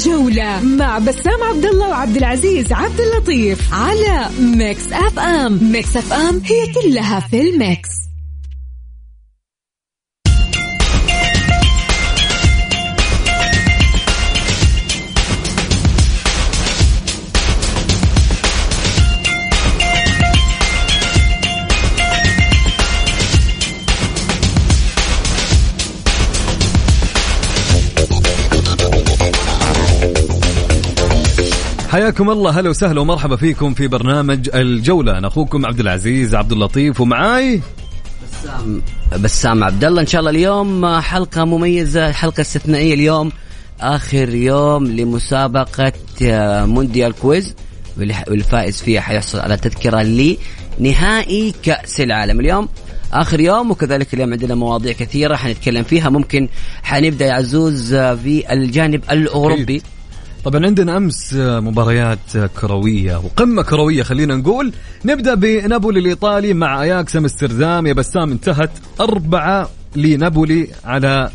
الجولة مع بسام عبد الله وعبد العزيز عبد اللطيف على Mix FM. Mix FM هي كلها في ال Mix. حياكم الله. هلا وسهلا ومرحبا فيكم في برنامج الجولة. أنا أخوكم عبد العزيز عبد اللطيف ومعاي بسام بسام عبد الله. إن شاء الله اليوم حلقة مميزة حلقة استثنائية اليوم. آخر يوم لمسابقة مونديال كويز. والفائز فيها حيحصل على تذكرة لنهائي كأس العالم اليوم. آخر يوم وكذلك اليوم عندنا مواضيع كثيرة حنتكلم فيها. ممكن حنبدأ يا عزوز في الجانب الأوروبي. طبعا عندنا أمس مباريات كروية وقمة كروية خلينا نقول. نبدأ بنابولي الإيطالي مع أياكس أمستردام. يا بسام انتهت أربعة لنابولي على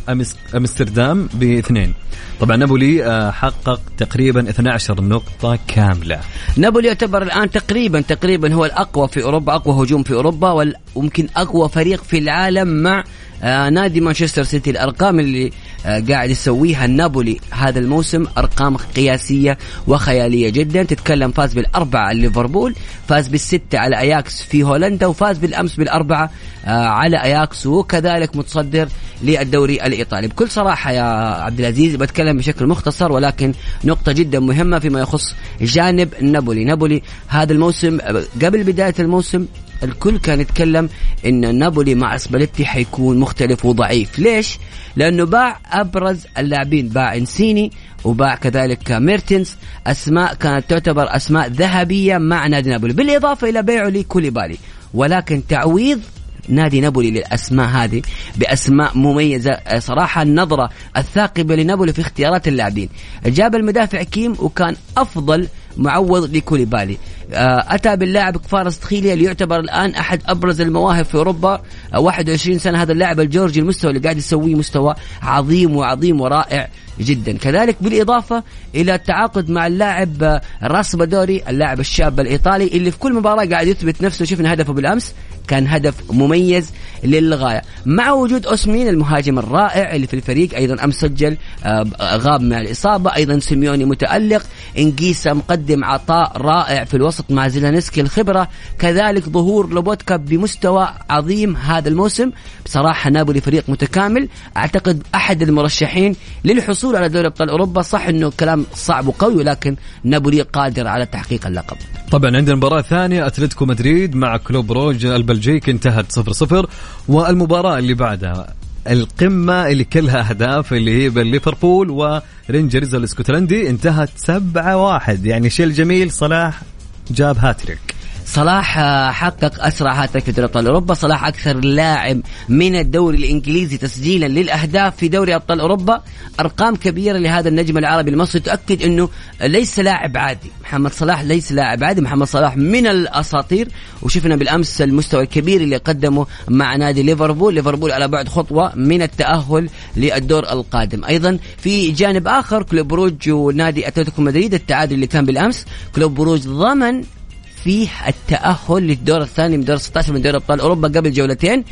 أمستردام باثنين. طبعا نابولي آه، حقق تقريبا 12 نقطة كاملة. نابولي يعتبر الآن تقريبا تقريبا هو الأقوى في أوروبا أقوى هجوم في أوروبا ويمكن أقوى فريق في العالم مع آه نادي مانشستر سيتي الأرقام اللي آه قاعد يسويها نابولي هذا الموسم أرقام قياسية وخيالية جدا. تتكلم فاز بالأربعة على ليفربول فاز بالستة على أياكس في هولندا وفاز بالأمس بالأربعة آه على أياكس وكذلك متصدر للدوري الإيطالي. بكل صراحة يا عبد العزيز بتكلم بشكل مختصر ولكن نقطة جدا مهمة فيما يخص جانب نابولي. نابولي هذا الموسم قبل بداية الموسم الكل كان يتكلم إن نابولي مع سباليتي حيكون مختلف وضعيف. ليش؟ لأنه باع أبرز اللاعبين باع إنسيني وباع كذلك ميرتنز. أسماء كانت تعتبر أسماء ذهبية مع نادي نابولي. بالإضافة إلى بيعه لكوليبالي. ولكن تعويض نادي نابولي للأسماء هذه بأسماء مميزة صراحة النظرة الثاقبة لنابولي في اختيارات اللاعبين. جاب المدافع كيم وكان أفضل معوض لكوليبالي. آه، أتى باللاعب كفارس تخيليا اللي يعتبر الآن أحد أبرز المواهب في أوروبا. 21 سنة هذا اللاعب الجورجي المستوى اللي قاعد يسويه مستوى عظيم وعظيم ورائع جدا. كذلك بالإضافة إلى التعاقد مع اللاعب آه، راس بدوري اللاعب الشاب الإيطالي اللي في كل مباراة قاعد يثبت نفسه. شفنا هدفه بالأمس كان هدف مميز للغاية. مع وجود أوسمين المهاجم الرائع اللي في الفريق أيضا أمس سجل آه، غاب مع الإصابة أيضا سيميوني متألق إنجيسا مقدم عطاء رائع في الوسط مع زيلانسكي الخبرة. كذلك ظهور لوبوتكا بمستوى عظيم هذا الموسم. بصراحة نابولي فريق متكامل. أعتقد أحد المرشحين للحصول على دوري أبطال أوروبا. صح إنه كلام صعب وقوي ولكن نابولي قادر على تحقيق اللقب. طبعا عندنا مباراة ثانية. أتلتيكو مدريد مع كلوب روج البلجيكي. انتهت 0 0 والمباراة اللي بعدها القمة اللي كلها أهداف اللي هي بين ليفربول ورينجرز الإسكتلندي انتهت 7 1 يعني شيء الجميل صلاح جاب هاتريك. صلاح حقق أسرع هاتريك في دوري أبطال أوروبا. صلاح أكثر لاعب من الدوري الإنجليزي تسجيلا للأهداف في دوري أبطال أوروبا. أرقام كبيرة لهذا النجم العربي المصري. تؤكد أنه ليس لاعب عادي. محمد صلاح ليس لاعب عادي. محمد صلاح من الأساطير. وشفنا بالأمس المستوى الكبير اللي قدمه مع نادي ليفربول. ليفربول على بعد خطوة من التأهل للدور القادم. أيضا في جانب آخر كلوب بروج ونادي أتلتيكو مدريد التعادل اللي كان بالأمس. كلوب بروج ضمن فيه التأهل للدور الثاني من دور 16 من دوري أبطال أوروبا قبل جولتين.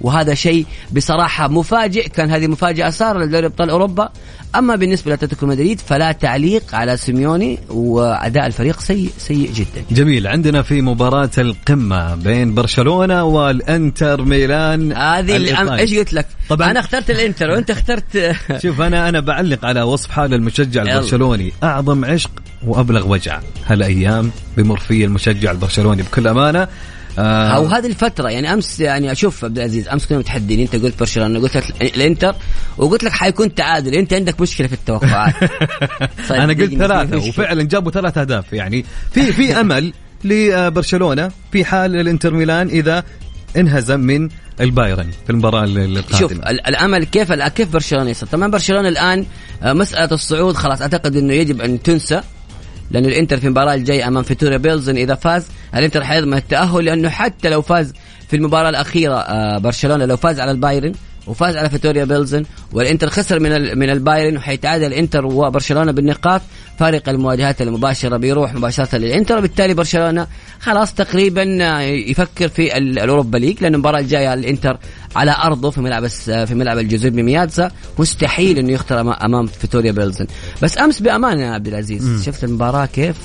وهذا شيء بصراحة مفاجئ كان هذه مفاجأة صار لدوري أبطال أوروبا. أما بالنسبة لأتلتيكو مدريد فلا تعليق على سيميوني وأداء أداء سيء سيء جدا. جميل. عندنا في مباراة القمة بين برشلونة والإنتر ميلان هذه اللي إيش قلت لك؟ طبعا أنا اخترت الإنتر وأنت اخترت شوف أنا أنا بعلق على وصف حال المشجع البرشلوني. أعظم عشق وأبلغ وجع. هالأيام بمر فيه المشجع البرشلوني بكل أمانة. آه أو هذه الفترة يعني أمس يعني أشوف عبد العزيز أمس كنا متحدين أنت قلت برشلونة قلت الإنتر وقلت لك حيكون تعادل أنت عندك مشكلة في التوقعات. أنا قلت ثلاثة وفعلا جابوا ثلاث أهداف يعني في في أمل لبرشلونة في حال الإنتر ميلان إذا انهزم من البايرن في المباراة القادمة. شوف الأمل كيف كيف برشلونة يصل طبعا برشلونة الآن آه، مسألة الصعود خلاص أعتقد إنه يجب أن تنسى. لأنه الإنتر في المباراة الجاية أمام فيتوريا بيلزن إذا فاز الإنتر حيضمن التأهل لأنه حتى لو فاز في المباراة الأخيرة آه، برشلونة لو فاز على البايرن وفاز على فيتوريا بيلزن والإنتر خسر من من البايرن وحيتعادل الإنتر وبرشلونة بالنقاط. فارق المواجهات المباشرة بيروح مباشرة للإنتر وبالتالي برشلونة خلاص تقريبا يفكر في ال Europa League لأن المباراة الجاية الإنتر على أرضه في ملعب في ملعب الجوزيبي ميادزا مستحيل إنه يخسر أمام فيتوريا بيلزن. بس أمس بامانه يا عبد العزيز. شفت المباراة كيف؟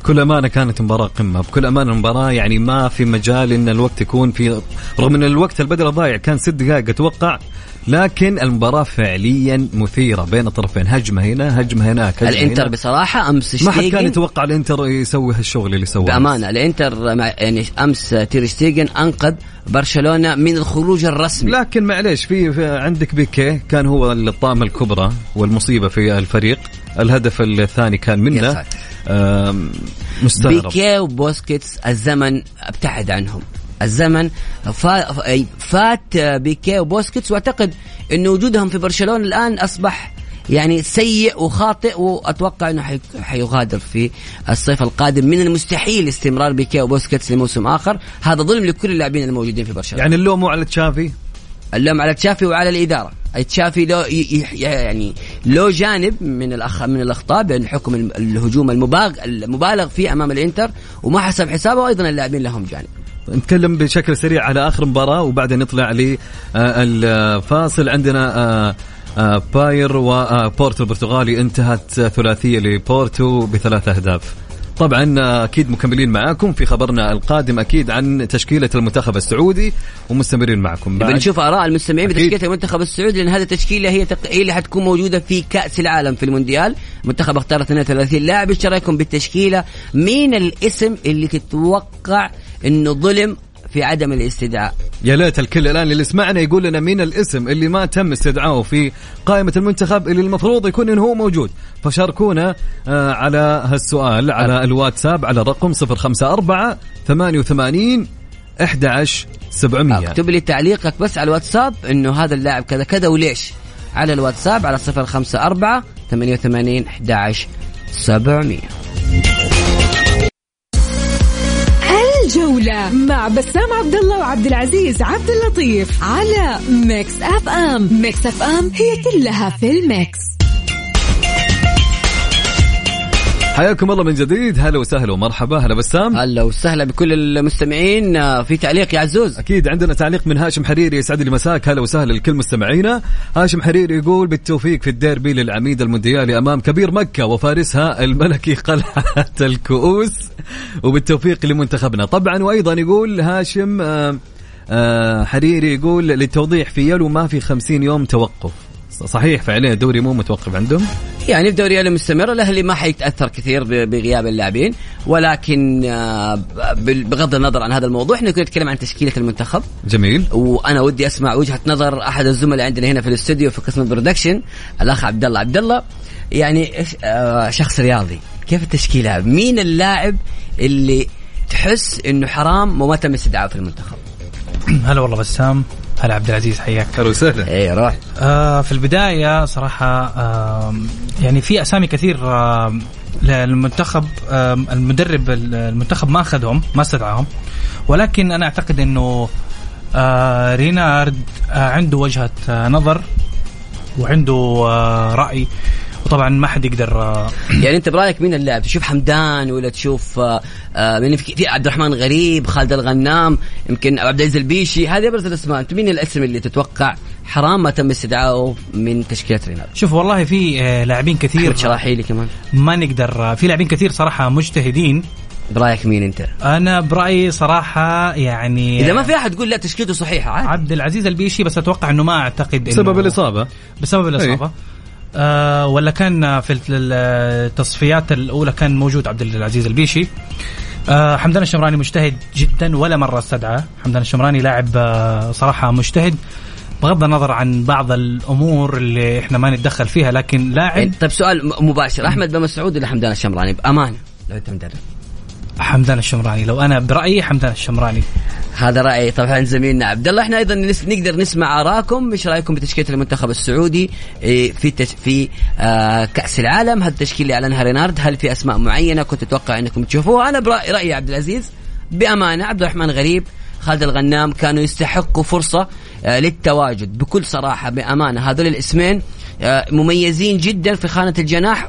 بكل أمانة كانت مباراة قمة بكل أمانة المباراه يعني ما في مجال إن الوقت يكون في رغم إن الوقت البدل ضايع كان ست دقائق أتوقع لكن المباراة فعليا مثيرة بين الطرفين. هجمة هنا هجمة هناك هجمة الإنتر هنا. بصراحة أمس ما حد كان يتوقع الإنتر يسوي هالشغل اللي سواه. بأمانة الإنتر يعني أمس تير ستيجن أنقذ برشلونة من الخروج الرسمي. لكن معليش في, في عندك بيكي كان هو الطامة الكبرى والمصيبة في الفريق. الهدف الثاني كان منه. مستغرب. بيكي وبوسكيتس الزمن ابتعد عنهم. الزمن. فات بيكي وبوسكيتس واعتقد انه وجودهم في برشلونة الآن أصبح يعني سيء وخاطئ وأتوقع إنه حيغادر في الصيف القادم. من المستحيل استمرار بيكي وبوسكيتس لموسم آخر. هذا ظلم لكل اللاعبين الموجودين في برشلونة. يعني اللوم مو على تشافي؟ اللوم على تشافي وعلى الإدارة. تشافي لو يعني لو جانب من الأخ من الأخطاء بأن حكم الهجوم المبالغ المبالغ فيه أمام الإنتر وما حسب حسابه وأيضا اللاعبين لهم جانب. نتكلم بشكل سريع على آخر مباراة وبعدين نطلع للفاصل عندنا آه، آه، باير وبورتو البرتغالي. انتهت ثلاثية لبورتو بثلاث أهداف. طبعا أكيد مكملين معاكم في خبرنا القادم أكيد عن تشكيلة المنتخب السعودي ومستمرين معكم. بعد بنشوف آراء المستمعين بتشكيلة المنتخب السعودي لأن هذه التشكيلة هي تق... هي اللي حتكون موجودة في كأس العالم في المونديال. المنتخب اختار 32 لاعب إيش رايكم بالتشكيلة. مين الاسم اللي تتوقع إنه ظلم في عدم الاستدعاء. يا ليت الكل الآن اللي سمعنا يقول لنا مين الاسم اللي ما تم استدعائه في قائمة المنتخب اللي المفروض يكون إنه هو موجود. فشاركونا آه على هالسؤال على الواتساب على الرقم 054 88 11 700 اكتب لي تعليقك بس على الواتساب إنه هذا اللاعب كذا كذا وليش؟ على الواتساب على 054 88 11 الجولة مع بسام عبد الله وعبد العزيز عبد اللطيف على Mix FM. Mix FM هي كلها في ال Mix. حياكم الله من جديد. هلا وسهلا ومرحبا. هلا بسام. هلا وسهلا بكل المستمعين. آه، في تعليق يا عزوز. أكيد عندنا تعليق من هاشم حريري يسعد لي مساك. هلا وسهلا لكل مستمعينا. هاشم حريري يقول بالتوفيق في الديربي للعميد المونديالي أمام كبير مكة وفارسها الملكي قلعة الكؤوس. وبالتوفيق لمنتخبنا. طبعا وأيضا يقول هاشم آه، آه، حريري يقول للتوضيح في يلو ما في خمسين يوم توقف. صحيح فعليا الدوري مو متوقف عندهم؟ يعني الدوري مستمر الأهلي ما حيتأثر كثير بغياب اللاعبين ولكن آه، بغض النظر عن هذا الموضوع إحنا كنا نتكلم عن تشكيلة المنتخب. جميل. وأنا ودي أسمع وجهة نظر أحد الزملاء عندنا هنا في الاستوديو في قسم البرودكشن الأخ عبد الله. عبد الله يعني آه، شخص رياضي. كيف التشكيلة؟ مين اللاعب اللي تحس إنه حرام وما تم استدعائه في المنتخب؟ هلا والله بسام. هلا عبد العزيز حياك. أهلا وسهلا. اي روح آه في البداية صراحة آه يعني في أسامي كثير آه للمنتخب آه المدرب المنتخب ما أخذهم ما استدعاهم. ولكن أنا أعتقد إنه آه رينارد آه عنده وجهة آه نظر وعنده آه رأي. وطبعا ما حد يقدر آه، يعني أنت برأيك مين اللاعب؟ تشوف حمدان ولا تشوف آه، آه، من في عبد الرحمن غريب خالد الغنام يمكن عبد العزيز البيشي هذه أبرز الأسماء. أنت مين الاسم اللي تتوقع حرام ما تم استدعائه من تشكيلة رينالدو شوف والله في لاعبين كثير شراحيلي كمان. ما نقدر في لاعبين كثير صراحة مجتهدين. برأيك مين أنت؟ أنا برأيي صراحة يعني إذا ما في أحد تقول لا تشكيلته صحيحة عادي. عبد العزيز البيشي بس أتوقع إنه ما أعتقد بسبب الإصابة. بسبب الإصابة. أي. آه ولا كان في التصفيات الأولى كان موجود عبد العزيز البيشي. آه حمدان الشمراني مجتهد جدا ولا مرة استدعى. حمدان الشمراني لاعب آه صراحة مجتهد. بغض النظر عن بعض الأمور اللي إحنا ما نتدخل فيها لكن لاعب طيب سؤال مباشر. أحمد بن مسعود ولا حمدان الشمراني؟ بأمانة. لو أنت مدرب. حمدان الشمراني. لو أنا برأيي حمدان الشمراني. هذا رأي طبعا زميلنا عبد الله. إحنا أيضا نقدر نسمع آرائكم. إيش رأيكم بتشكيلة المنتخب السعودي؟ إيه، في تش... في آه كأس العالم. هل التشكيله اللي أعلنها رينارد. هل في أسماء معينة كنت تتوقع إنكم تشوفوها؟ أنا برايي رأيي عبد العزيز بأمانة عبد الرحمن غريب خالد الغنام كانوا يستحقوا فرصة آه، للتواجد. بكل صراحة بأمانة هذول الاسمين مميزين جدا في خانة الجناح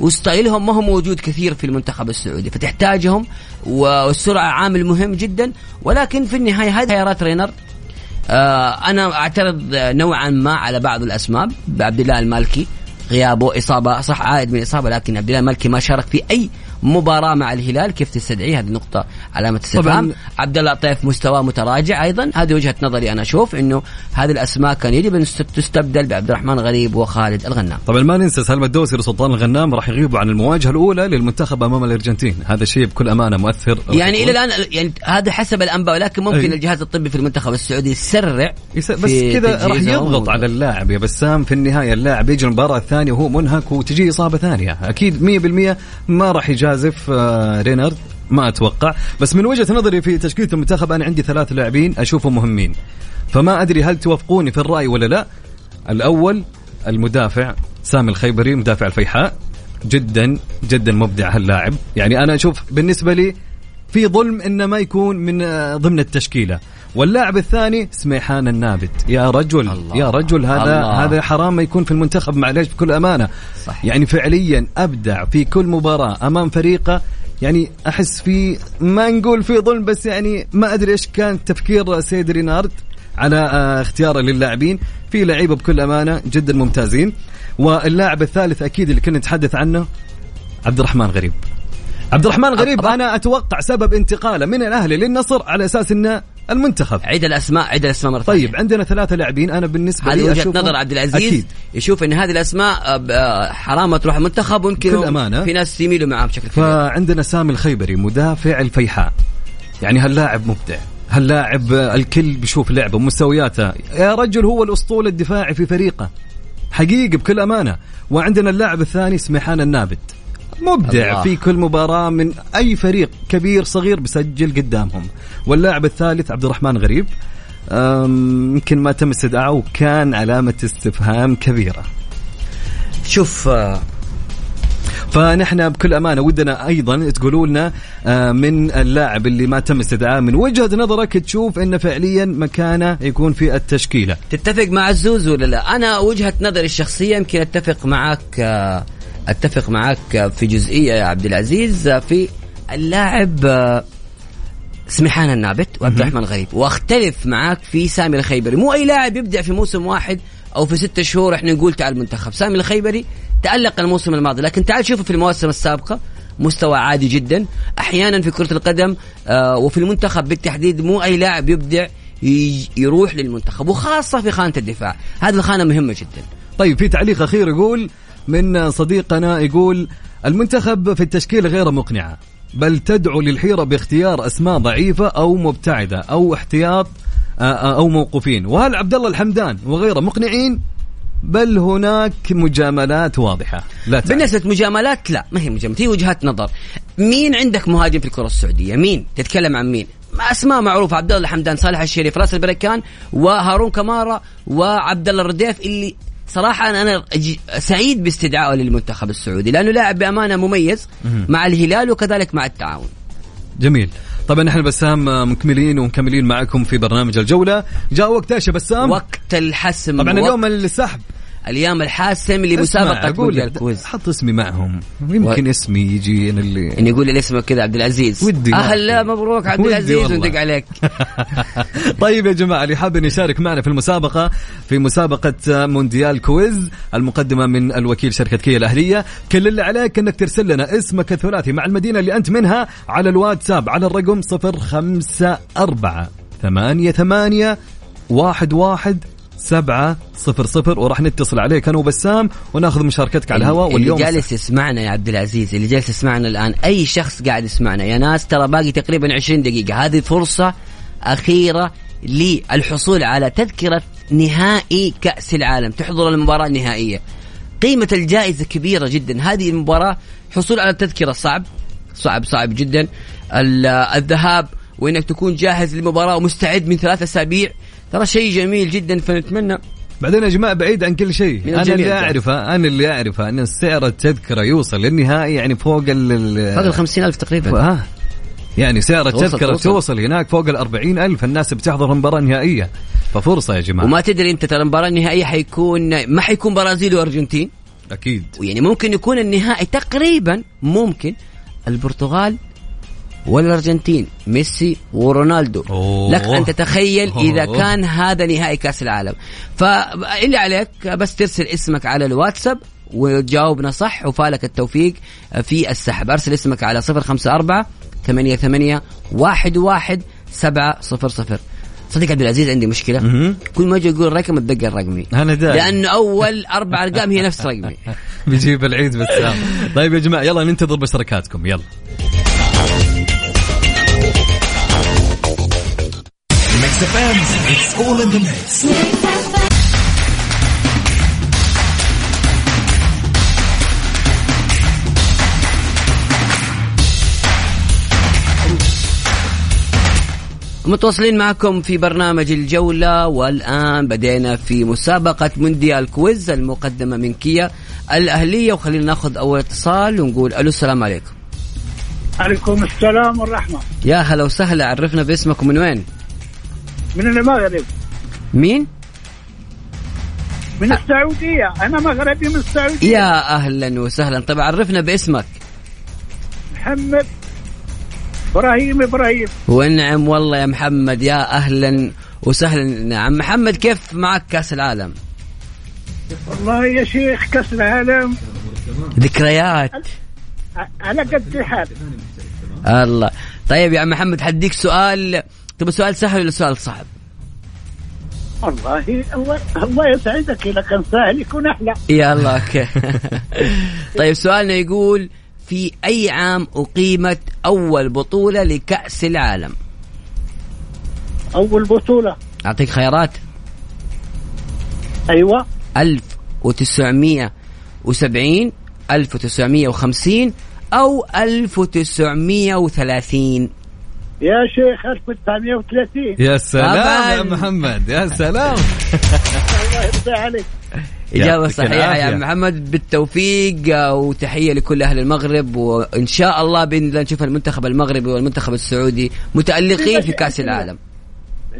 وستايلهم ما هو موجود كثير في المنتخب السعودي فتحتاجهم والسرعة عامل مهم جدا. ولكن في النهاية هذه خيارات رينر. آه، أنا أعترض نوعا ما على بعض الأسماء بعبد الله المالكي غيابه إصابة صح عائد من اصابه لكن عبد الله المالكي ما شارك في أي مباراة مع الهلال. كيف تستدعيه هذه نقطه علامة استفهام. طبعاً. عبد الله طيف مستواه متراجع أيضا. هذه وجهة نظري أنا أشوف إنه هذه الأسماء كان يجب أن تست- تستبدل بعبد الرحمن غريب وخالد الغنام. طبعا ما ننسى سلمى الدوسري وسلطان الغنام راح يغيبوا عن المواجهة الأولى للمنتخب أمام الأرجنتين. هذا شيء بكل أمانة مؤثر. يعني إلى الآن يعني هذا حسب الأنباء ولكن ممكن أي. الجهاز الطبي في المنتخب السعودي يسرع يس- بس كذا راح. يضغط على اللاعب يا بسام. في النهاية اللاعب يجي المباراة الثانية وهو منهك وتجي إصابة ثانية. أكيد 100% ما راح يجازف آه، رينارد ما أتوقع. بس من وجهة نظري في تشكيلة المنتخب أنا عندي ثلاث لاعبين أشوفهم مهمين. فما أدري هل توافقوني في الرأي ولا لا. الأول المدافع سامي الخيبري مدافع الفيحاء. جدا جدا مبدع هاللاعب. يعني أنا أشوف بالنسبة لي في ظلم إنه ما يكون من آه، ضمن التشكيلة. واللاعب الثاني سميحان النابت يا رجل الله. يا رجل هذا الله. هذا حرام ما يكون في المنتخب معليش بكل أمانة صح. يعني فعليا أبدع في كل مباراة أمام فريقه يعني أحس في ما نقول في ظلم بس يعني ما أدري إيش كان تفكير سيد رينارد على آه، اختياره للاعبين في لعيبة بكل أمانة جدا ممتازين واللاعب الثالث أكيد اللي كنا نتحدث عنه عبد الرحمن غريب عبد الرحمن غريب أنا أتوقع سبب انتقاله من الأهلي للنصر على أساس إنه المنتخب. عيد الأسماء عيد الأسماء مرة ثانية. طيب عندنا ثلاثة لاعبين. أنا بالنسبة هذه لي وجهة نظر عبد العزيز. أكيد. يشوف إن هذه الأسماء آه، آه، حرام تروح المنتخب ويمكن بكل أمانة. في ناس يميلوا معاه بشكل كبير. فعندنا سامي الخيبري مدافع الفيحاء. يعني هاللاعب مبدع. هاللاعب الكل بيشوف لعبه مستوياته. يا رجل هو الأسطول الدفاعي في فريقه. حقيقي بكل أمانة. وعندنا اللاعب الثاني سميحان النابت. مبدع الله. في كل مباراة من أي فريق كبير صغير بسجل قدامهم واللاعب الثالث عبد الرحمن غريب يمكن ما تم استدعائه وكان علامة استفهام كبيرة شوف آه، فنحن بكل أمانة ودنا أيضا تقولوا لنا آه، من اللاعب اللي ما تم استدعائه من وجهة نظرك تشوف انه فعليا مكانه يكون في التشكيلة تتفق مع الزوز ولا لا؟ أنا وجهة نظري الشخصية يمكن أتفق معك آه، أتفق معك في جزئية يا عبد العزيز في اللاعب سمحان النابت وعبد الرحمن غريب وأختلف معك في سامي الخيبري. مو أي لاعب يبدع في موسم واحد أو في ستة شهور إحنا نقول تعال المنتخب. سامي الخيبري تألق الموسم الماضي لكن تعال شوفه في المواسم السابقة مستوى عادي جدا. أحيانا في كرة القدم آه وفي المنتخب بالتحديد مو أي لاعب يبدع يروح للمنتخب وخاصة في خانة الدفاع. هذه الخانة مهمة جدا. طيب في تعليق أخير يقول من صديقنا يقول المنتخب في التشكيله غير مقنعه بل تدعو للحيرة باختيار أسماء ضعيفة أو مبتعدة أو احتياط آه، آه، أو موقوفين. وهل عبد الله الحمدان وغيره مقنعين؟ بل هناك مجاملات واضحة. لا تعرف. بالنسبة مجاملات لا ما هي مجاملات هي وجهات نظر. مين عندك مهاجم في الكرة السعودية؟ مين؟ تتكلم عن مين؟ أسماء معروفة عبد الله الحمدان صالح الشريف راس البركان وهارون كمارا وعبد الله الرديف اللي صراحة أنا أنا سعيد باستدعائه للمنتخب السعودي لأنه لاعب بأمانة مميز مع الهلال وكذلك مع التعاون. جميل. طبعا إحنا بسام مكملين ومكملين معكم في برنامج الجولة. جاء وقت إيش يا بسام؟ وقت الحسم طبعا اليوم السحب. الأيام الحاسم مونديال لك، كويز حط اسمي معهم. يمكن اسمي يجي أنا اللي إن يقول لي اسمك كذا عبد العزيز. ودي في. مبروك عبد العزيز. وندق عليك. طيب يا جماعة اللي حاب يشارك معنا في المسابقة في مسابقة مونديال كويز المقدمة من الوكيل شركة كيا الأهلية. كل اللي عليك أنك ترسل لنا اسمك الثلاثي مع المدينة اللي أنت منها على الواتساب على الرقم صفر خمسة أربعة ثمانية ثمانية واحد واحد سبعة صفر صفر وراح نتصل عليك. أنا وبسام وناخذ مشاركتك على الهواء واليوم اللي جالس يسمعنا يا عبد العزيز اللي جالس يسمعنا الآن أي شخص قاعد يسمعنا؟ يا ناس ترى باقي تقريبا 20 دقيقة. هذه فرصة أخيرة للحصول على تذكرة نهائي كأس العالم. تحضر المباراة النهائية. قيمة الجائزة كبيرة جدا. هذه المباراة حصول على التذكرة صعب صعب صعب جدا. ال- الذهاب وإنك تكون جاهز للمباراة ومستعد من ثلاثة أسابيع ترى شيء جميل جدا فنتمنى. بعدين يا جماعة بعيد عن كل شيء. الجميع اللي الجاهز. أعرفه أنا اللي أعرفه أن سعر التذكرة يوصل للنهائي يعني فوق ال فوق ال 50000 تقريبا. آه يعني سعر التذكرة توصل. توصل هناك فوق ال ألف. الناس بتحضر المباراة النهائية ففرصة يا جماعة. وما تدري أنت ترى المباراة النهائية حيكون ما حيكون برازيل وأرجنتين؟ أكيد. ويعني ممكن يكون النهائي تقريبا ممكن البرتغال والأرجنتين ميسي ورونالدو. أوه. لك أن تتخيل إذا أوه. كان هذا نهائي كأس العالم. فاللي عليك بس ترسل اسمك على الواتساب وتجاوبنا صح وفالك التوفيق في السحب. أرسل اسمك على 054 ثمانية ثمانية واحد واحد سبعة صفر صفر. صديق عبد العزيز عندي مشكلة. مهم. كل ما أجي أقول رقم أتذكر رقمي. أنا دايم. لأنه أول أربع أرقام هي نفس رقمي. بيجيب العيد بالسلام. طيب يا جماعة يلا ننتظر مشاركاتكم يلا. Mix FM, it's all in the mix. متواصلين معكم في برنامج الجولة والآن بدينا في مسابقة مونديال كويز المقدمة من كيا الأهلية وخلينا ناخذ أول اتصال ونقول ألو السلام عليكم. عليكم السلام والرحمة. يا هلا وسهلا عرفنا باسمك ومن وين؟ من المغرب. مين؟ من السعودية. أنا مغربي من السعودية. يا أهلا وسهلا. طيب عرفنا باسمك. محمد إبراهيم إبراهيم. ونعم والله يا محمد. يا أهلا وسهلا. نعم. محمد كيف معك كأس العالم؟ والله يا شيخ كأس العالم. ذكريات. على قد الحال. الله. طيب يا محمد حديك سؤال. تبغى سؤال سهل ولا سؤال صعب؟ والله الله, الله يسعدك إذا كان سهل يكون أحلى. يلا أوكي. طيب سؤالنا يقول في أي عام أقيمت أول بطولة لكأس العالم؟ أول بطولة. أعطيك خيارات. أيوة. 1970 1950 أو 1930 يا شيخ 1930 يا سلام. يا محمد يا سلام. الله يرضى عليك. إجابة صحيحة يا. عم محمد بالتوفيق آه، وتحية لكل أهل المغرب وإن شاء الله بإذن الله نشوف المنتخب المغربي والمنتخب السعودي متألقين في كأس العالم.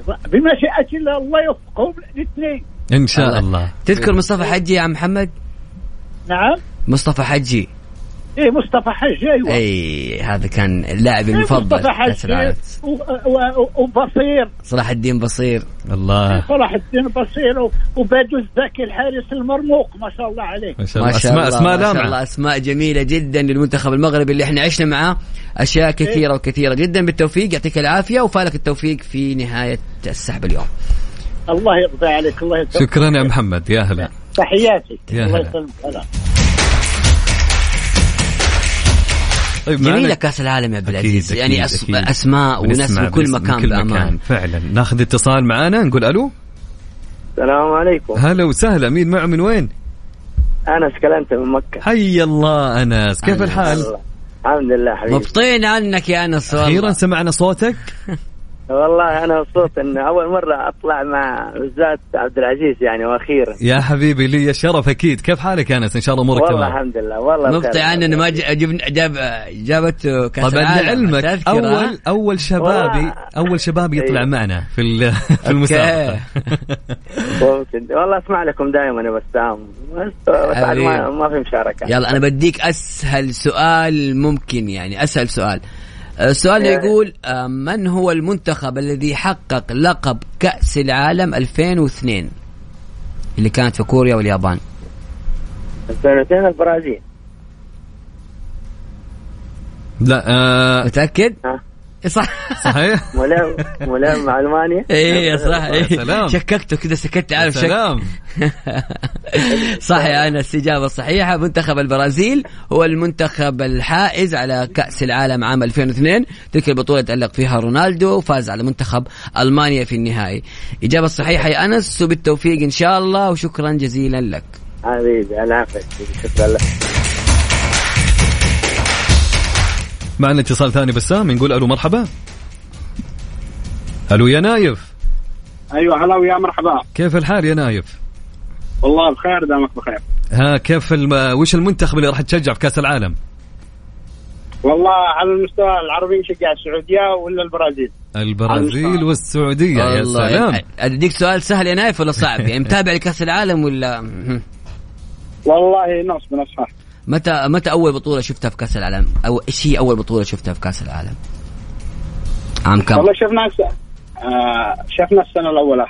بمشيئة الله الله يوفقهم الاثنين. إن شاء الله. تذكر مصطفى حجي يا عم محمد؟ نعم. مصطفى حجي. إيه مصطفى حج أيوة. أي هذا كان اللاعب المفضل. مصطفى حج و- وبصير. صلاح الدين بصير. الله. صلاح الدين بصير و- وبدو الزكي الحارس المرموق ما شاء الله عليه ما شاء الله. اسماء أسماء ما شاء الله. أسماء جميلة جدا للمنتخب المغربي اللي إحنا عشنا معاه. أشياء كثيرة وكثيرة جدا. بالتوفيق يعطيك العافية وفالك التوفيق في نهاية السحب اليوم. الله يرضى عليك الله يسلمك شكرا يا محمد. يا هلا. تحياتي. يا الله هلا. يسلمك. طيب جميلة كأس العالم يا عبد أكيد، العزيز. أكيد، يعني أس... أكيد. اسماء وناس من كل مكان كل بأمان. فعلا. ناخذ اتصال معانا نقول ألو. السلام عليكم. هلا وسهلا. مين معه من وين؟ انس كلمت من مكة. حي الله أنس. كيف أنس. الحال؟ الله. الحمد لله حبيبي. مبطين عنك يا أنس أخيرا سمعنا صوتك. والله أنا مبسوط إن أول مرة أطلع مع بالذات عبد العزيز يعني وأخيرا. يا حبيبي لي الشرف أكيد. كيف حالك يا أنس؟ إن شاء الله أمورك والله تمام. الحمد لله والله مبطي بخير. عننا ما ج- جبنا جاب جابت كأس طبعا لعلمك اول ها؟ اول شبابي والله. أول شباب يطلع إيه. معنا في ال- في المسابقة. ممكن. والله أسمع لكم دائما يا بسام بس ما, ما في مشاركة. يلا أنا بديك أسهل سؤال ممكن يعني أسهل سؤال. السؤال إيه. يقول آه، من هو المنتخب الذي حقق لقب كأس العالم 2002 اللي كانت في كوريا واليابان 2002 البرازيل لا آه متأكد؟ ها صح. صحيح. ملام ملام مع ألمانيا. إيه صح. يا إيه. سلام. شككته كذا سكت عارف شك سلام. صح يا انس اجابه صحيحة. منتخب البرازيل هو المنتخب الحائز على كأس العالم عام 2002 تلك البطولة تالق فيها رونالدو وفاز على منتخب ألمانيا في النهائي. إجابة صحيحة يا أنس وبالتوفيق إن شاء الله وشكرا جزيلا لك. حبيبي العافية. شكرا لك. معنا اتصال ثاني بسام نقول ألو مرحبا. ألو يا نايف. أيوه هلا ويا مرحبا. كيف الحال يا نايف؟ والله بخير دامك بخير. ها كيف الم... وش المنتخب اللي راح تشجع في كأس العالم؟ والله على المستوى العربي نشجع السعودية ولا البرازيل؟ البرازيل والسعودية يا الله. سلام. أديك سؤال سهل يا نايف ولا صعب؟ يعني متابع لكأس العالم ولا؟ والله نص بنص. ها. متى متى أول بطولة شفتها في كأس العالم؟ أو إيش هي أول بطولة شفتها في كأس العالم؟ عام كم؟ والله شفنا آه شفنا السنة الأولى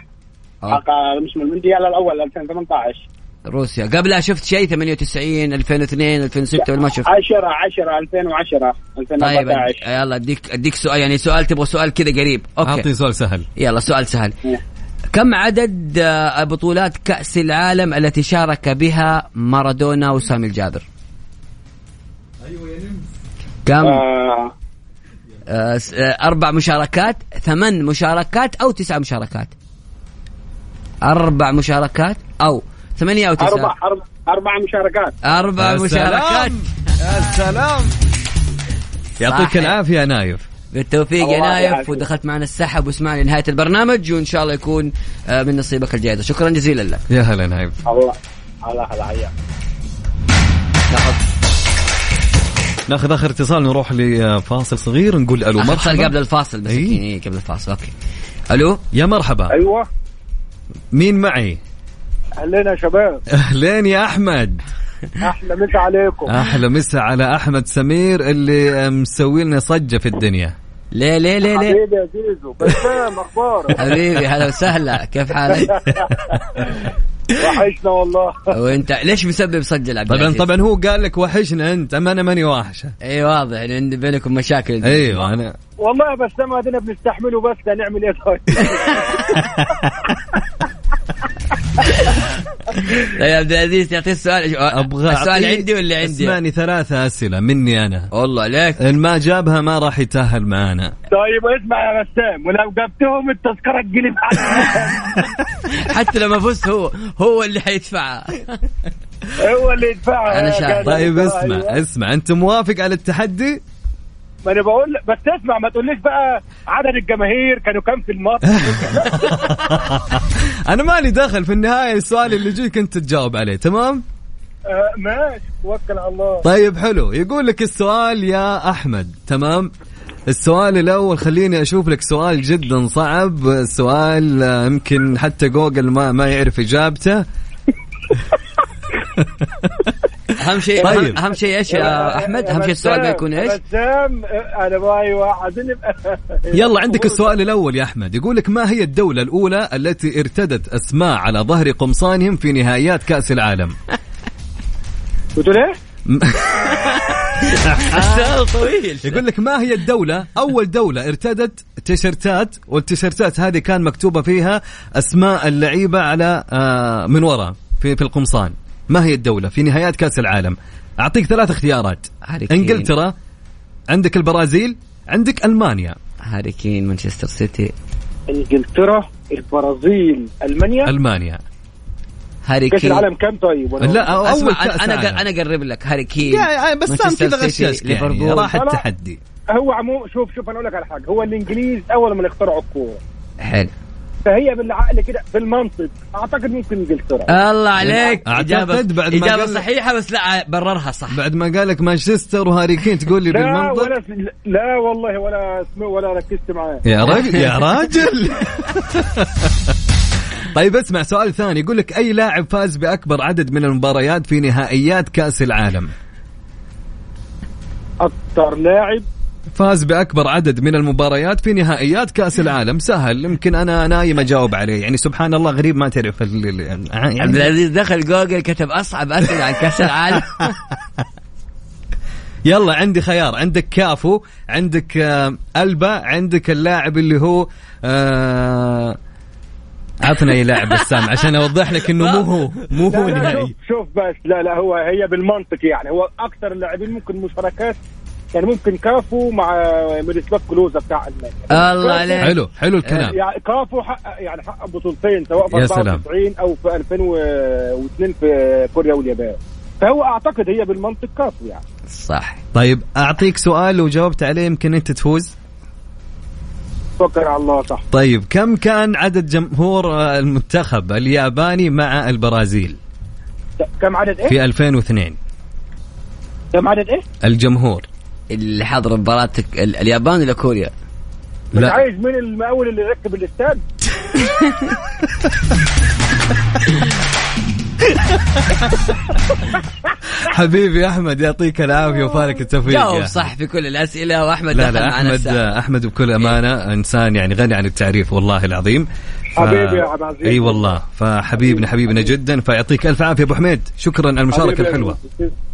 آه. حق اسمه المونديال الأول 2018 روسيا قبلها شفت شيء 98 2002 2006 ولا ما شفت؟ 10 10 2010 طيب 2014 يلا اديك أديك سؤال يعني سؤال تبغى سؤال كذا قريب okay أعطي سؤال سهل يلا سؤال سهل. كم عدد آه، بطولات كأس العالم التي شارك بها مارادونا وسامي الجابر؟ كم؟ آه. آه، آه، أربع مشاركات ثمان مشاركات أو تسع مشاركات. أربع مشاركات أو ثمانية أو تسعة أربع أربع أربع مشاركات. أربع يا مشاركات. سلام. يا سلام. يعطيك صح. العافية يا نايف. بالتوفيق يا نايف. ودخلت معنا السحب واسمعني لنهاية البرنامج وإن شاء الله يكون من نصيبك الجائزة شكرا جزيلا لك. يا هلا نايف. الله الله هلا حياك. ناخذ آخر اتصال نروح لفاصل صغير نقول ألو مرحبا. قبل الفاصل بس. إيه قبل الفاصل okay. ألو؟ يا مرحبا. أيوه. مين معي؟ أهلين يا شباب. أهلين يا أحمد. أحلى مسا عليكم. أحلى مسا على أحمد سمير اللي مسوي لنا صجة في الدنيا. ليه ليه ليه ليه؟ حبيبي يا زيزو بسام أخبارك؟ حبيبي هلا وسهلا كيف حالك؟ وحشنا والله. وانت ليش مسبب صجل عبد طبعا؟ طبعا هو قال لك وحشنا انت اما أنا ماني واحشه إي واضح إن عند بينكم مشاكل. إيوه أنا والله بس ما هذنا بنستحمله بس نعمل إيه؟ طيب طيب يا عبد العزيز تعطي السؤال أبغى السؤال عندي ولا عندي؟ اسمعني ثلاثة أسئلة مني أنا والله عليك إن ما جابها ما راح يتأهل معانا طيب اسمع يا بسام ولو جبتهم التذكرة تجيلي حتى لما فزت هو هو اللي حيدفعها هو اللي يدفعها أنا يا شاهد. جدع. طيب اسمع أيوة. اسمع أنت موافق على التحدي ما أنا بقول بس اسمع ما تقوليش بقى عدد الجماهير كانوا كام في الماتش. أنا مالي دخل في النهاية السؤال اللي يجيك أنت تجاوب عليه تمام؟ آه ماشي توكل على الله. طيب حلو. يقول لك السؤال يا أحمد تمام؟ السؤال الأول خليني أشوف لك سؤال جدا صعب. سؤال آه، يمكن حتى جوجل ما ما يعرف إجابته. أهم شيء طيب. أهم- اهم شيء إيش يا أحمد؟ أهم شيء السؤال بيكون إيش؟ أنا باي واحد. يلا عندك السؤال الأول يا أحمد. يقول لك ما هي الدولة الأولى التي ارتدت أسماء على ظهر قمصانهم في نهائيات كأس العالم؟ بتقول إيه؟ السؤال طويل. يقول لك ما هي الدولة أول دولة ارتدت تيشرتات والتيشرتات هذه كان مكتوبة فيها أسماء اللعيبة على آه من وراء في في القمصان؟ ما هي الدولة في نهايات كأس العالم؟ أعطيك ثلاث اختيارات. هاري كين. إنجلترا عندك البرازيل عندك ألمانيا. هاري كين مانشستر سيتي. إنجلترا البرازيل ألمانيا. ألمانيا. هاري كأس كين. العالم كم طيب؟ ولا- لا أول أسمع كأس أنا عالم. أنا اقرب لك هاري كين يا- بس سام كذا غششك يعني. راح. التحدي. هو عمو شوف شوف أنا أقول لك على حاجة. هو الإنجليز أول ما اخترعوا الكورة. حلو. فهي بالعقل كده بالمنطق. أعتقد ممكن انجلترا الله عليك. أعتقد إجابة بعد ما إجابة قال صحيحة بس لا بررها صح. بعد ما قال لك مانشستر وهاري كين تقول لي بالمنطق. ولا لا والله ولا اسمه ولا ركزت معاه. يا راجل يا راجل. طيب اسمع سؤال ثاني. يقول لك أي لاعب فاز بأكبر عدد من المباريات في نهائيات كأس العالم؟ أكثر لاعب فاز بأكبر عدد من المباريات في نهائيات كأس العالم. سهل يمكن أنا نايم أجاوب عليه. يعني سبحان الله غريب ما تعرف ال- ال- عبد يعني العزيز دخل جوجل كتب أصعب أسئلة عن كأس العالم. يلا عندي خيار. عندك كافو عندك آه، ألبا عندك اللاعب اللي هو آه، عطنا أي لاعب بسام عشان أوضح لك إنه مو هو مو هو نهائي شوف شوف بس لا لا هو هي بالمنطق يعني. هو أكثر اللاعبين ممكن مشاركات يعني ممكن كافو مع ميروسلاف كلوزا بتاع ألمانيا. الله عليك. حلو حلو الكلام. يعني كافو حقق يعني حقق بطولتين سواء في يا سلام. 94 أو في 2002 في كوريا واليابان. فهو أعتقد هي بالمنطق كافو يعني. صح. طيب أعطيك سؤال لو جاوبت عليه يمكن أنت تفوز. توكل على الله صح. طيب كم كان عدد جمهور المنتخب الياباني مع البرازيل؟ كم عدد إيه؟ في 2002 كم عدد إيه؟ الجمهور. اللي حاضر مباراة ال- اليابان ولا كوريا؟ لا. عايز مين المقاول اللي يركب الاستاد حبيبي أحمد يعطيك العافية وفالك التوفيق يا جاوب. صح في كل الأسئلة وأحمد لا لا احمد. أحمد بكل أمانة إنسان يعني غني عن التعريف والله العظيم ف... حبيبي يا عبد العزيز. أي والله. فحبيبنا حبيبنا جدا. فيعطيك ألف عافية أبو حميد. شكرا. على المشاركه الحلوة.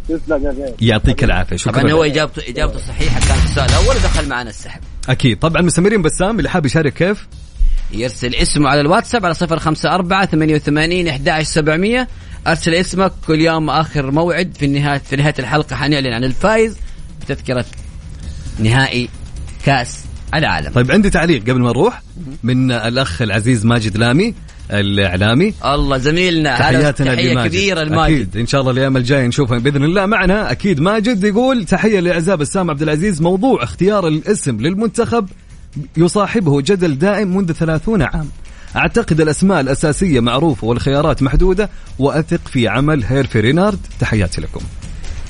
تسلم يا غالي يعطيك العافية. طبعا شكرا هو اجابته إجابته صحيحة. كان في السؤال الأول ودخل معنا السحب. أكيد. طبعا مستمرين بسام اللي حاب يشارك كيف؟ يرسل اسمه على الواتساب على صفر خمسة أربعة ثمانية وثمانين أحد سبعمية. أرسل اسمك كل يوم آخر موعد في النهاية في نهاية الحلقة. حنعلن عن الفائز بتذكرة نهائي كأس العالم. طيب عندي تعليق قبل ما نروح من الأخ العزيز ماجد لامي الإعلامي. الله زميلنا تحياتنا تحية لماجد. كبيرة لماجد. أكيد إن شاء الله الأيام الجاية نشوفها بإذن الله. معنا أكيد ماجد يقول تحية لاعزاب بسام عبد العزيز. موضوع اختيار الاسم للمنتخب يصاحبه جدل دائم منذ ثلاثون عام. أعتقد الأسماء الأساسية معروفة والخيارات محدودة وأثق في عمل هيرفي رينارد. تحياتي لكم.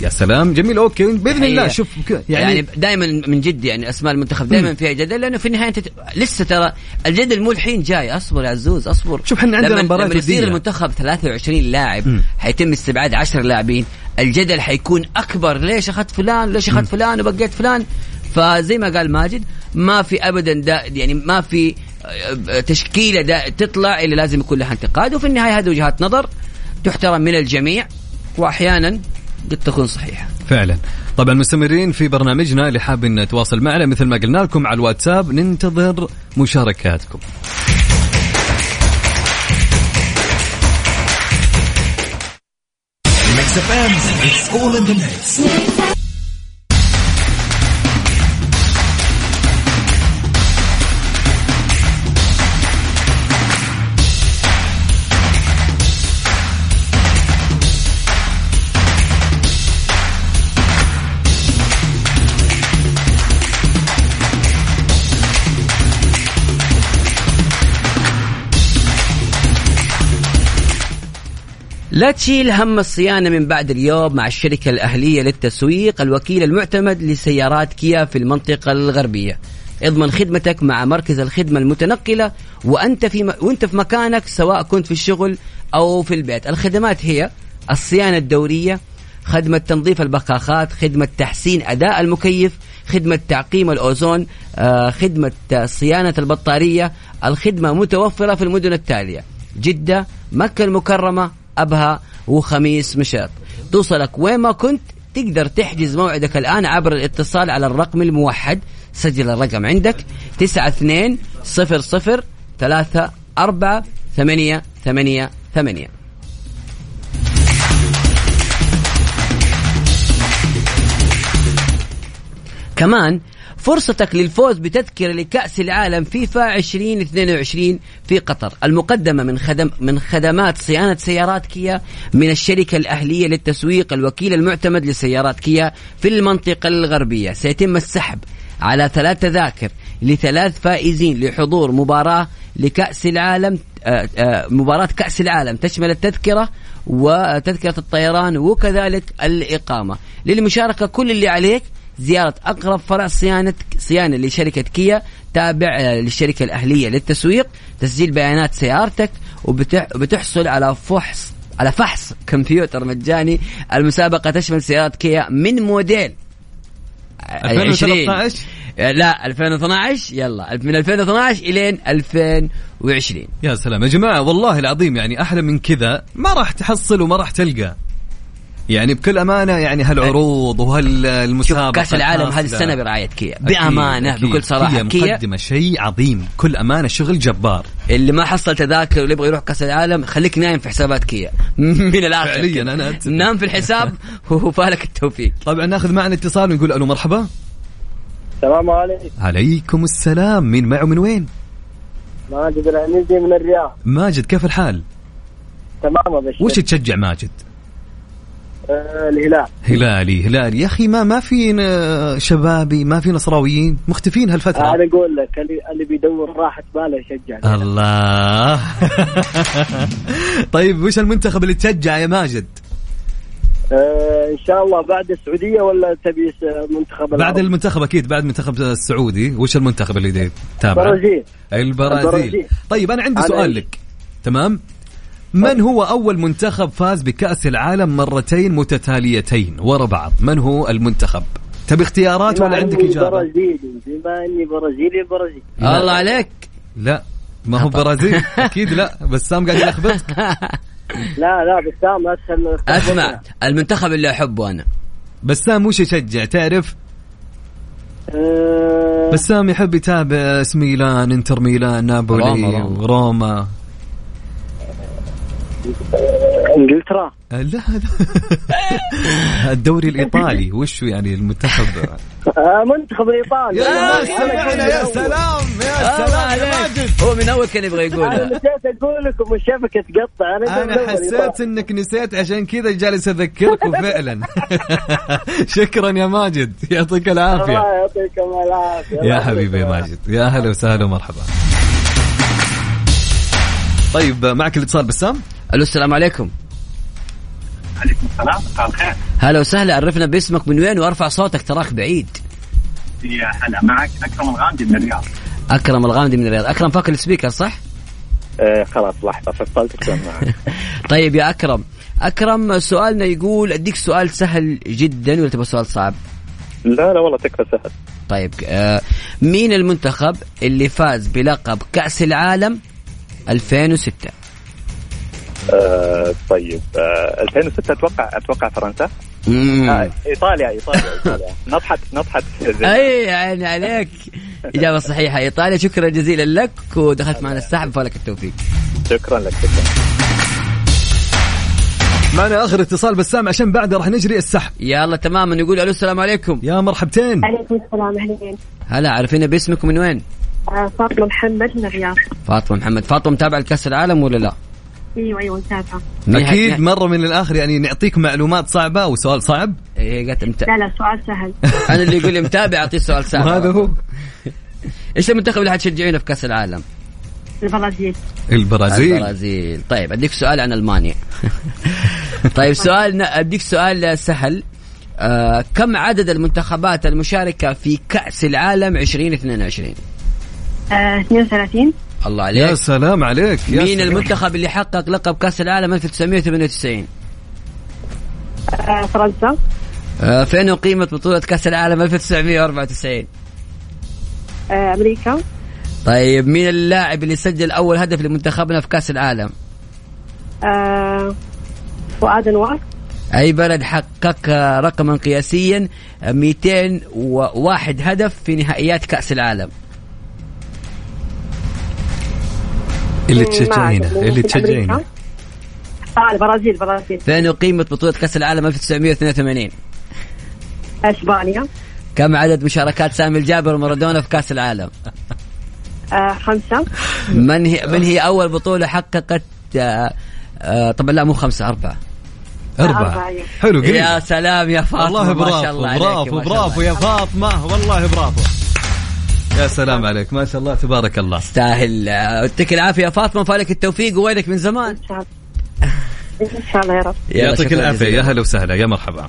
يا سلام جميل okay بإذن تحية. الله شوف يعني, يعني, دائما من جد يعني أسماء المنتخب دائما فيها جدل لأنه في النهاية أنت لسه ترى الجدل مو الحين جاي أصبر يا عزوز أصبر. شوف إحنا عندنا مباراة لما يصير. المنتخب 23 لاعب. حيتم استبعاد 10 لاعبين الجدل حيكون أكبر ليش أخذت فلان؟ ليش أخذت فلان؟ وبقيت فلان؟ فزي ما قال ماجد ما في ابدا دا يعني ما في آه، تشكيلة دا تطلع إلا لازم يكون لها انتقاد. وفي النهاية هذه وجهات نظر تحترم من الجميع واحيانا قد تكون صحيحة. فعلا. طبعا مستمرين في برنامجنا. اللي حاب ان تواصل معنا مثل ما قلنا لكم على الواتساب ننتظر مشاركاتكم. Mix FM, it's all in the mix. لا تشيل هم الصيانة من بعد اليوم مع الشركة الأهلية للتسويق الوكيل المعتمد لسيارات كيا في المنطقة الغربية. اضمن خدمتك مع مركز الخدمة المتنقلة وأنت في م... وأنت في مكانك سواء كنت في الشغل أو في البيت. الخدمات هي الصيانة الدورية خدمة تنظيف البخاخات خدمة تحسين أداء المكيف خدمة تعقيم الأوزون آه، خدمة صيانة البطارية الخدمة متوفرة في المدن التالية. جدة مكة المكرمة أبها وخميس مشاط توصلك وين ما كنت تقدر تحجز موعدك الآن عبر الاتصال على الرقم الموحد. سجل الرقم عندك. تسعة اثنين صفر صفر ثلاثة أربعة ثمانية ثمانية ثمانية. كمان فرصتك للفوز بتذكرة لكأس العالم فيفا 2022 في قطر المقدمة من خدم من خدمات صيانة سيارات كيا من الشركة الأهلية للتسويق الوكيل المعتمد لسيارات كيا في المنطقة الغربية. سيتم السحب على ثلاث تذاكر لثلاث فائزين لحضور مباراة لكأس العالم آه، آه، مباراة كأس العالم. تشمل التذكرة وتذكرة الطيران وكذلك الإقامة. للمشاركة كل اللي عليك زيارة أقرب فرع صيانة صيانة لشركة كيا تابع آه، للشركة الأهلية للتسويق تسجيل بيانات سيارتك وبتح- وبتحصل على فحص على فحص كمبيوتر مجاني. المسابقة تشمل سيارات كيا من موديل. 2013 آه، لا 2012 يلا من 2012 إلين 2020 يا سلام يا جماعة والله العظيم يعني أحلى من كذا. ما راح تحصل وما راح تلقى. يعني بكل أمانة يعني هالعروض شوف وهالمسابقة كأس العالم هذه الحاصلة. السنة برعاية كيا. بأمانة أكيد. بكل صراحة كيا كيا. مقدمة شيء عظيم. كل أمانة شغل جبار. اللي ما حصل تذاكر واللي يبغى يروح كأس العالم خليك نايم في حسابات كيا. من الآخر. فعلياً أتفق. نام في الحساب وفالك التوفيق. طبعا ناخذ معنا اتصال ونقول ألو مرحبا. السلام عليكم. عليكم السلام. مين معه من وين؟ ماجد العنيزي من الرياض. ماجد كيف الحال؟ تمام ابشر وش تشجع ماجد؟ الهلال هلالي هلالي يا أخي ما ما في شبابي ما في نصراويين مختفين هالفترة أنا أقول لك اللي, اللي بيدور راحة باله يشجع. الله طيب وش المنتخب اللي تشجع يا ماجد آه إن شاء الله بعد السعودية ولا تبي منتخب بعد العرب؟ المنتخب أكيد بعد المنتخب السعودي وش المنتخب اللي تتابعه؟ البرازيل البرازيل البرازيل. طيب أنا عندي أنا سؤال. لك تمام من هو أول منتخب فاز بكأس العالم مرتين متتاليتين ورا بعض؟ من هو المنتخب؟ تبي اختيارات ولا عندك إني إجابة؟ برازيلي بما إني برازيلي برازيل لا. الله عليك. لا ما هو برازيل أكيد لا بسام قاعد يلخبطك لا لا بسام لا تخل- أسمع المنتخب اللي أحبه أنا. بسام وش يشجع؟ تعرف؟ آه بسام يحب يتابع إس ميلان إنتر ميلان نابولي روما، روما. روما. إنجلترا. لا لا الدوري الإيطالي. وش يعني المنتخب؟ آه منتخب الايطالي يا سمعنا يا سلام. يا سلام يا ماجد. هو من أول كان يبغى أنا يقولها نسيت أقول لكم الشبكة تقطع. أنا أنا حسيت إنك نسيت عشان كذا جالس اذكرك وفعلا شكرا يا ماجد. يعطيك العافية. الله يعطيكم العافية. يا حبيبي يا ماجد. يا هلا وسهلا ومرحبا. طيب معك الاتصال بسام؟ ألو السلام عليكم. عليكم السلام مساء الخير. هلا وسهلا عرفنا باسمك من وين وأرفع صوتك تراك بعيد. يا هلا معك أكرم الغامدي من الرياض. أكرم الغامدي من الرياض. أكرم فاك ال speaker صح؟ آه خلاص لحظة فصلت طيب يا أكرم. أكرم سؤالنا يقول أديك سؤال سهل جدا ولا تبغى سؤال صعب؟ لا لا والله تكفى سهل. طيب آه مين المنتخب اللي فاز بلقب كأس العالم 2006 آه طيب آه 2006 أتوقع أتوقع فرنسا. آه إيطاليا إيطاليا إيطاليا. نضحك نضحك أي عيني عليك. إجابة صحيحة. إيطاليا شكرا جزيلا لك ودخلت معنا السحب فلك التوفيق. شكرا لك شكرا. معنا آخر اتصال بسام عشان بعده راح نجري السحب. يلا تماما. نقول ألو السلام عليكم. يا مرحبتين. عليكم السلام أهلين. هلا عارفين باسمكم من وين؟ آه، فاطمة محمد من الرياض. فاطمة محمد. فاطمة متابعه لكأس العالم ولا لا؟ أيوه أيوه متابعة مين أكيد مرة من الآخر يعني نعطيك معلومات صعبة وسؤال صعب. إيه قالت مت... لا لا سؤال سهل. أنا اللي يقول لي متابع أعطيه سؤال سهل. وهذا هو. إيش المنتخب اللي حتشجعينه في كأس العالم؟ البرازيل. البرازيل. البرازيل. طيب أديك سؤال عن ألمانيا. طيب سؤال أديك سؤال سهل. آه كم عدد المنتخبات المشاركة في كأس العالم 2022 آه، 32 الله يا عليك سلام عليك يا مين سلام. المنتخب اللي حقق لقب كأس العالم 1998 آه، فرنسا. آه فين أقيمت بطولة كأس العالم 1994 آه، أمريكا. طيب مين اللاعب اللي سجل أول هدف لمنتخبنا في كأس العالم؟ آه، فؤاد أنوار. أي بلد حقق رقما قياسيا آه، 201 هدف في نهائيات كأس العالم؟ اللي ما تشجعينه. اللي تشجعينه. آه البرازيل البرازيل. فين أقيمت بطولة كأس العالم 1982 اسبانيا كم عدد مشاركات سامي الجابر ومارادونا في كأس العالم؟ آه، خمسة. من هي من هي أول بطولة حققت آه، آه، طبعا لا مو خمسة أربعة. أربعة. أيوة. حلو قريب. يا سلام يا فاطمة والله ما شاء برافو الله عليك برافو برافو الله. يا فاطمة والله برافو. يا سلام عليك. ما شاء الله تبارك الله. تستاهل يعطيك العافية. يا فاطمة فالك التوفيق. وينك من زمان؟ إن شاء الله. إن شاء الله يا رب. يعطيك جزيلاً. يا هلا وسهلا. يا مرحبا.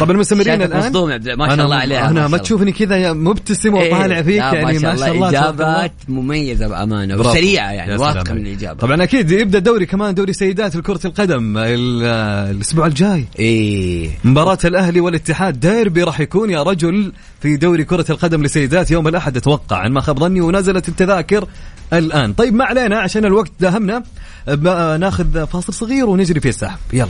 طبعا المستمرين الآن؟ ما شاء الله عليها، أنا ما. تشوفني كذا مبتسم إيه، وطالع فيك يعني ما شاء الله مميزة بأمانة برافو. وسريعة يعني واثقة من. الإجابة. طبعا أكيد يبدأ دوري كمان دوري سيدات لكره القدم ال- الأسبوع الجاي. إيه. مباراة الأهلي والاتحاد ديربي راح يكون يا رجل في دوري كرة القدم لسيدات يوم الأحد أتوقع إن ما خاب ظني ونزلت التذاكر الآن. طيب ما علينا عشان الوقت داهمنا ناخذ فاصل صغير ونجري في السحب. يلا.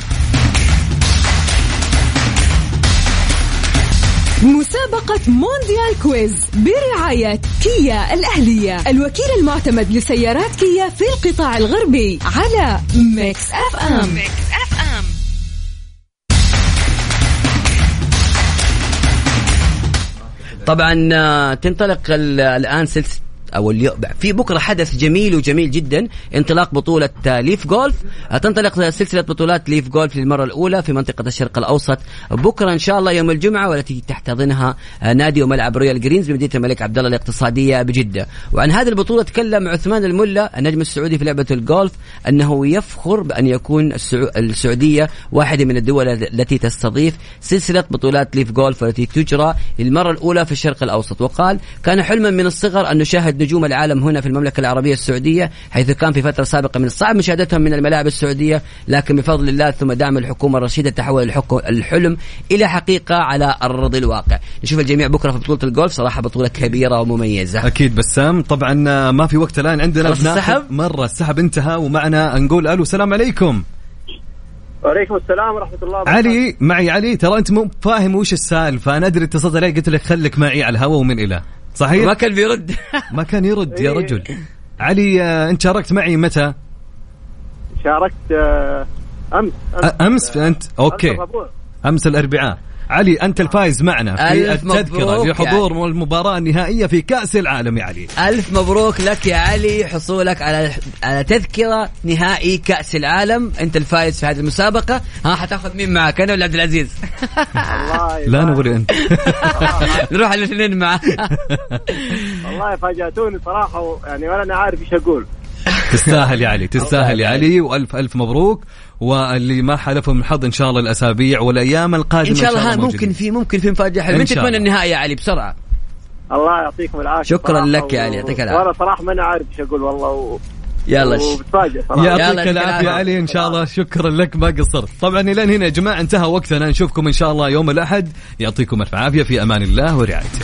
مسابقة مونديال quiz برعاية كيا الأهلية. الوكيل المعتمد لسيارات كيا في القطاع الغربي على Mix FM. FM طبعا آه، تنطلق ال- الآن سلس- أو اليوم في بكرة حدث جميل وجميل جدا انطلاق بطولة آه، LIV Golf آه، تنطلق سلسلة بطولات LIV Golf للمرة الأولى في منطقة الشرق الأوسط. بكرة إن شاء الله يوم الجمعة والتي تحتضنها آه، نادي وملعب Royal Greens بمدينة الملك عبد الله الاقتصادية بجدة. وعن هذه البطولة تكلم عثمان الملا النجم السعودي في لعبة الجولف أنه يفخر بأن يكون السعودية واحدة من الدول التي تستضيف سلسلة بطولات LIV Golf والتي تجرى للمرة الأولى في الشرق الأوسط. وقال كان حلما من الصغر أن نشاهد نجوم العالم هنا في المملكة العربية السعودية حيث كان في فترة سابقة من الصعب مشاهدتهم من الملاعب السعودية لكن بفضل الله ثم دعم الحكومة الرشيدة تحول الحلم إلى حقيقة على أرض الواقع. نشوف الجميع بكرة في بطولة الجولف صراحة بطولة كبيرة ومميزة. أكيد بسام. طبعا ما في وقت الآن عندنا السحب؟ مرة السحب انتهى ومعنا نقول ألو السلام عليكم. وعليكم السلام ورحمة الله وبركاته. علي معي علي ترى أنت مو فاهم وش السالفة. أنا أدري اتصلت علي قلت لك خليك معي على الهواء ومن إلى. صحيح؟ ما كان بيرد. ما كان يرد يا رجل. علي آه، انت شاركت معي متى؟ شاركت آه، أمس أمس, أمس انت okay. أمس الأربعاء. علي أنت الفايز معنا في التذكرة لحضور يعني. المباراة النهائية في كأس العالم يا علي. ألف مبروك لك يا علي حصولك على على تذكرة نهائي كأس العالم. أنت الفايز في هذه المسابقة. ها حتاخذ مين معك؟ أنا ولا عبد العزيز؟ لا نقول أنت. نروح الاثنين معه والله فاجأتوني صراحة يعني ولا أنا عارف إيش أقول. تستاهل يا علي تستاهل يا علي وألف ألف مبروك. واللي ما حلفهم الحظ إن شاء الله الأسابيع والأيام القادمة إن شاء الله, إن شاء الله ممكن في ممكن في مفاجأة حلوة. من تتمنى النهائي يا علي بسرعة. الله يعطيكم العافية شكرا لك يا علي يعطيك العافية. وأنا صراحة ما أنا عارف إيش أقول والله و... يلا. يعطيك العافية علي إن شاء الله شكرا لك ما قصرت طبعا إلى هنا يا جماعة انتهى وقتنا. نشوفكم إن شاء الله يوم الأحد. يعطيكم ألف عافية في أمان الله ورعايته.